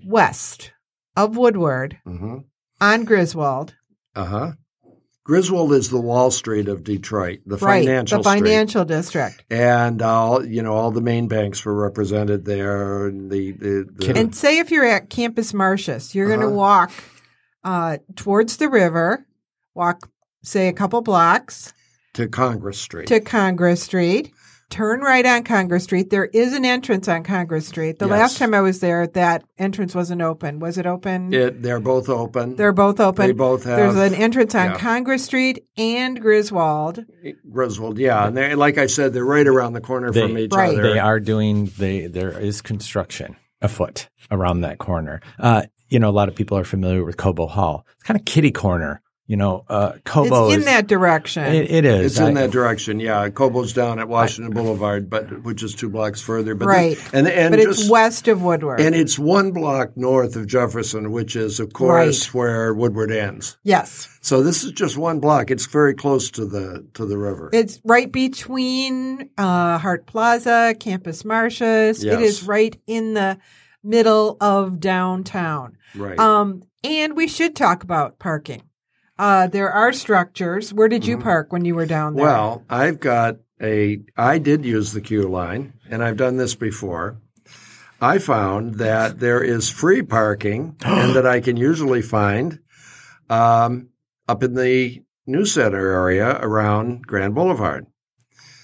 west of Woodward Mhm. on Griswold. uh huh. Griswold is the Wall Street of Detroit, the right, financial the street. financial district. and all you know, all the main banks were represented there, and the the, the And say if you're at Campus Martius, you're going to Uh-huh. walk uh, towards the river, walk, say, a couple blocks to Congress Street. to Congress Street, turn right on Congress Street. There is an entrance on Congress Street. The last time I was there, that entrance wasn't open. Was it open? it, they're both open. They're both open. They both have There's an entrance on yeah. Congress Street and Griswold. Griswold, yeah, and they like I said, they're right around the corner from each Right. other. they are doing they there is construction afoot around that corner. Uh, you know, a lot of people are familiar with Cobo Hall. It's kind of kitty corner. You know, uh, Cobo it's in is, that direction. It, it is. It's in that direction, yeah. Cobo's down at Washington Boulevard, but which is two blocks further. But right. this- and and but just, it's west of Woodward. and it's one block north of Jefferson, which is of course where Woodward ends. yes. So this is just one block. It's very close to the to the river. It's right between uh, Hart Plaza, Campus Martius. It Yes. is right in the middle of downtown. right. Um, and we should talk about parking. Uh, there are structures. Where did you park when you were down there? Mm-hmm. Well, I've got a. I did use the Q line, and I've done this before. I found that there is free parking, and that I can usually find um, up in the New Center area around Grand Boulevard.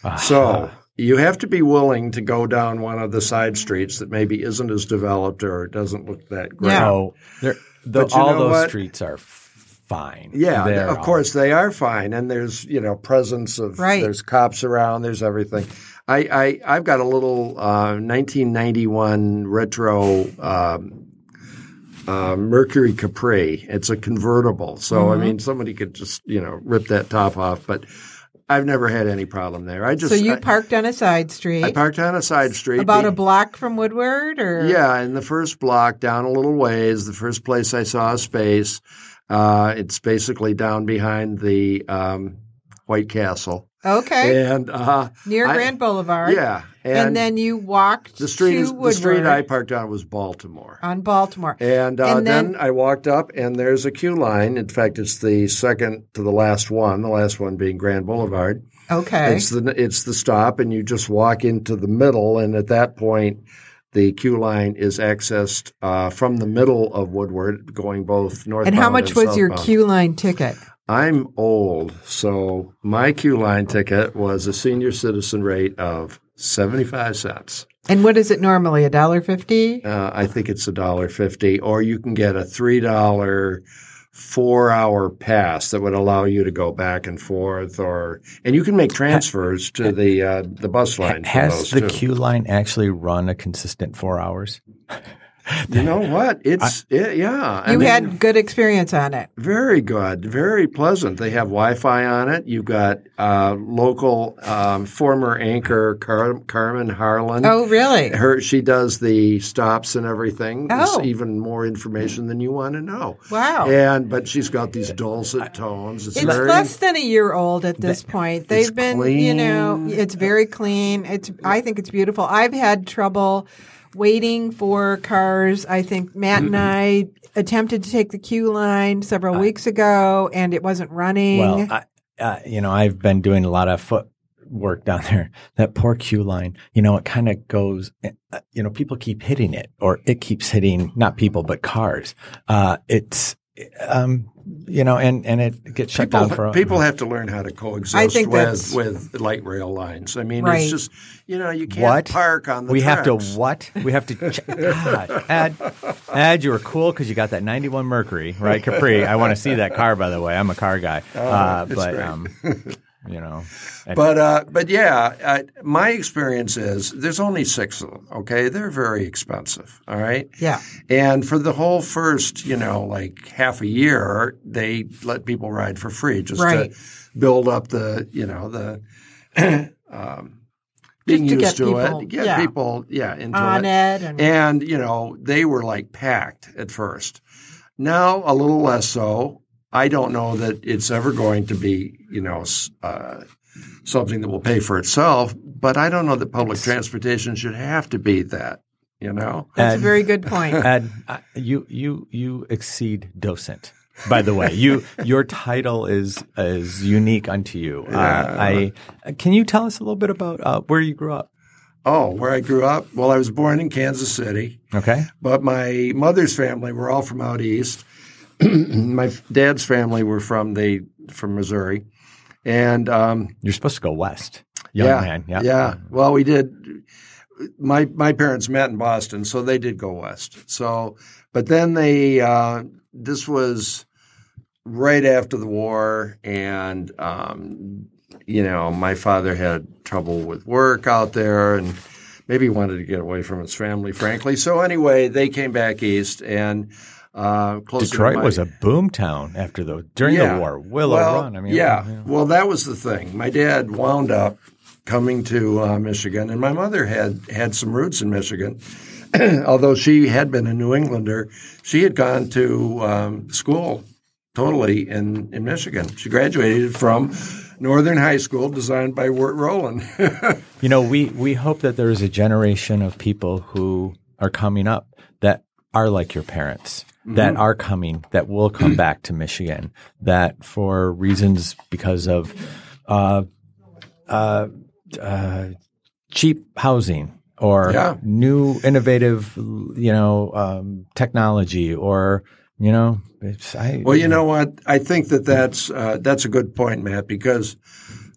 Ah, So you have to be willing to go down one of the side streets that maybe isn't as developed or doesn't look that great. No, the- But you all know those what? streets are f- fine. Yeah, They're of all- course they are fine, and there's you know presence of Right. there's cops around, there's everything. I, I I've got a little uh, 1991 retro um, uh, Mercury Capri. It's a convertible, so Mm-hmm. I mean somebody could just you know rip that top off, but I've never had any problem there. I just so you I, parked on a side street, I parked on a side street about be- a block from Woodward, or yeah, in the first block, down a little ways, the first place I saw a space. Uh, it's basically down behind the um, White Castle, okay, and uh, near I- Grand Boulevard. yeah, and, then you walked the street to is, the street I parked on was Baltimore. on Baltimore. And, uh, And then, then- I walked up, and there's a Q line. In fact, it's the second to the last one. The last one being Grand Boulevard. Okay, It's the it's the stop, and you just walk into the middle, and at that point, the Q line is accessed uh, from the middle of Woodward, going both and north. And how much was your southbound. Q line ticket? I'm old, so my Q line ticket was a senior citizen rate of seventy five cents. And what is it normally? A dollar fifty? Uh, I think it's a dollar fifty, or you can get a three dollar four hour pass that would allow you to go back and forth, or and you can make transfers to the uh, the bus line. for Has the too. Q line actually run a consistent four hours? You know what? It's it, yeah. I You mean, had good experience on it. very good, very pleasant. They have Wi-Fi on it. You've got uh, local um, former anchor Car- Carmen Harlan. Oh, really? Her she does the stops and everything. Oh. It's even more information than you want to know. Wow. And but she's got these dulcet tones. It's, It's very less than a year old at this point. They've it's been, you know, it's very clean. It's I think it's beautiful. I've had trouble waiting for cars. I think Matt and I attempted to take the Q line several weeks ago, and it wasn't running. Well, I, uh, you know, I've been doing a lot of foot work down there. That poor Q line, you know, it kind of goes, uh, you know, people keep hitting it or it keeps hitting not people, but cars. Uh, it's, um, you know, and, and it gets shut People, down for people have to learn how to coexist I think that's- with with light rail lines. I mean, Right. it's just you know you can't what? park on the we have to what? We have to. Ch- God, Ed, Ed, you were cool because you got that '91 Mercury, right? Capri. I want to see that car, by the way. I'm a car guy, uh, it's but great. um, you know, and- But uh, but yeah, uh, my experience is there's only six of them. Okay, they're very expensive. All right. yeah. And for the whole first, you know, like half a year, they let people ride for free just Right. to build up the, you know, the um, being Just to used get to people- it, get yeah. people, yeah, into On it. it. And, And you know, they were like packed at first. Now a little less so. I don't know that it's ever going to be, you know, uh, something that will pay for itself. But I don't know that public transportation should have to be that. You know. that's a very good point. Ed, you you you exceed docent. By the way, you your title is is unique unto you. Uh, I can you tell us a little bit about uh, where you grew up? Oh, where I grew up? Well, I was born in Kansas City, Okay, but my mother's family were all from out east. my dad's family were from the from Missouri, and um, you're supposed to go west, young yeah, man. Yeah, yeah. Well, we did. My my parents met in Boston, so they did go west. So, but then they uh, this was right after the war, and um, you know, my father had trouble with work out there, and maybe wanted to get away from his family, frankly. So anyway, they came back east, and uh, Detroit my- was a boom town after the during yeah. the war. Willow well, Run. I mean, yeah. know. Well, that was the thing. My dad wound up coming to uh, Michigan, and my mother had had some roots in Michigan. Although she had been a New Englander, she had gone to um, school totally in, in Michigan. She graduated from Northern High School, designed by Wirt Rowland. You know, we we hope that there is a generation of people who are coming up that are like your parents, that are coming, that will come back to Michigan, that for reasons because of uh, uh, uh, cheap housing or Yeah. new innovative, you know, um, technology or you know, it's, I, Well, you know what? I think that that's uh, that's a good point, Matt, because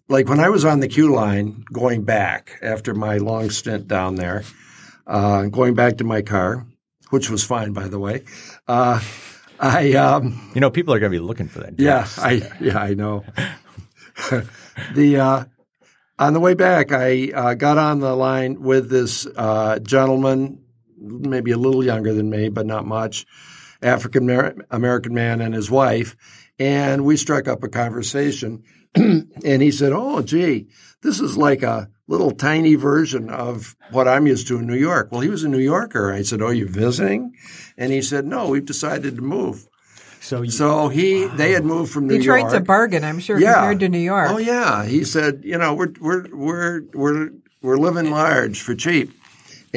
like when I was on the Q line going back after my long stint down there, uh, going back to my car, which was fine, by the way. Uh, I um, you know, people are going to be looking for that. yeah. I yeah, I know. the uh, on the way back, I uh, got on the line with this uh, gentleman, maybe a little younger than me, but not much, African American man and his wife, and we struck up a conversation. and he said, "Oh, gee, this is like a little tiny version of what I'm used to in New York." Well, he was a New Yorker. I said, "Oh, you visiting?" And he said, "No, we've decided to move." so you, So he, they had moved from New York. Detroit's York. a bargain, I'm sure, Yeah. compared to New York. Oh yeah, he said, you know, we're we're we're we're we're living large for cheap,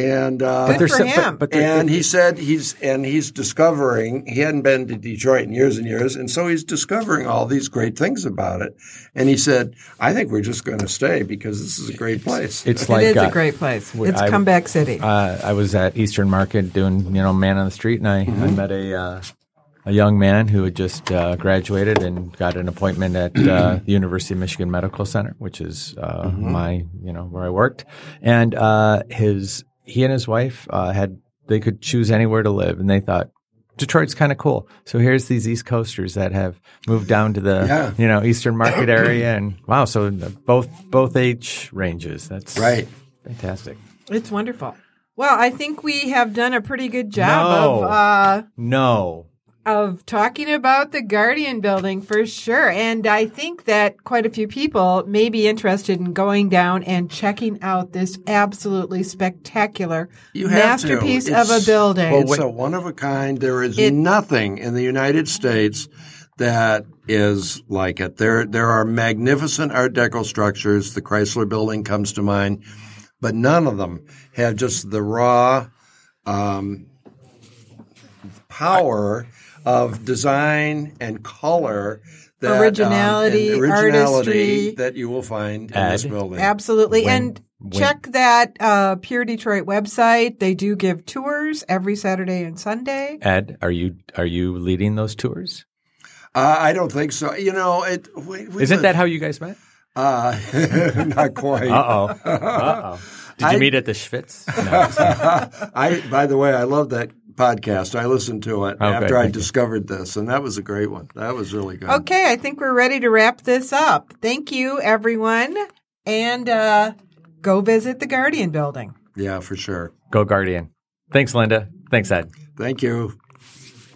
and uh, Good there's for some- him. but, but there- and he said he's and he's discovering he hadn't been to Detroit in years and years, and so he's discovering all these great things about it. And he said, I think we're just going to stay because this is a great place. it's It like is uh, a great place. It's I- comeback city. uh, I was at Eastern Market doing, you know, man on the street, and I, I met a uh, a young man who had just uh, graduated and got an appointment at uh, the University of Michigan Medical Center, which is uh, my, you know, where I worked, and uh, his he and his wife uh, had they could choose anywhere to live, and they thought. Detroit's kind of cool. So here's these East Coasters that have moved down to the Yeah. you know Eastern Market area, and wow, so both both age ranges. That's right. fantastic. it's wonderful. Well, I think we have done a pretty good job No. of uh, No, of talking about the Guardian building for sure. And I think that quite a few people may be interested in going down and checking out this absolutely spectacular You have to. masterpiece of a building. Well, It's a one of a kind. There is It- nothing in the United States that is like it. There, there are magnificent Art Deco structures. The Chrysler Building comes to mind, but none of them have just the raw um, power of design and color. That, um, Originality, and originality artistry. that you will find in Ed? this building. Absolutely. When- and when- check that uh, Pure Detroit website. They do give tours every Saturday and Sunday. Ed, are you are you leading those tours? Uh, I don't think so. You know, it. We, we Isn't live- that how you guys met? Uh, not quite. Uh oh. Uh oh. Did you I- meet at the Schvitz? No. I, by the way, I love that podcast. I listened to it Oh, after. I Thank you. discovered this, and that was a great one. That was really good. Okay, I think we're ready to wrap this up. Thank you, everyone. And uh, go visit the Guardian building. Yeah, for sure. Go Guardian. Thanks, Linda. Thanks, Ed. Thank you.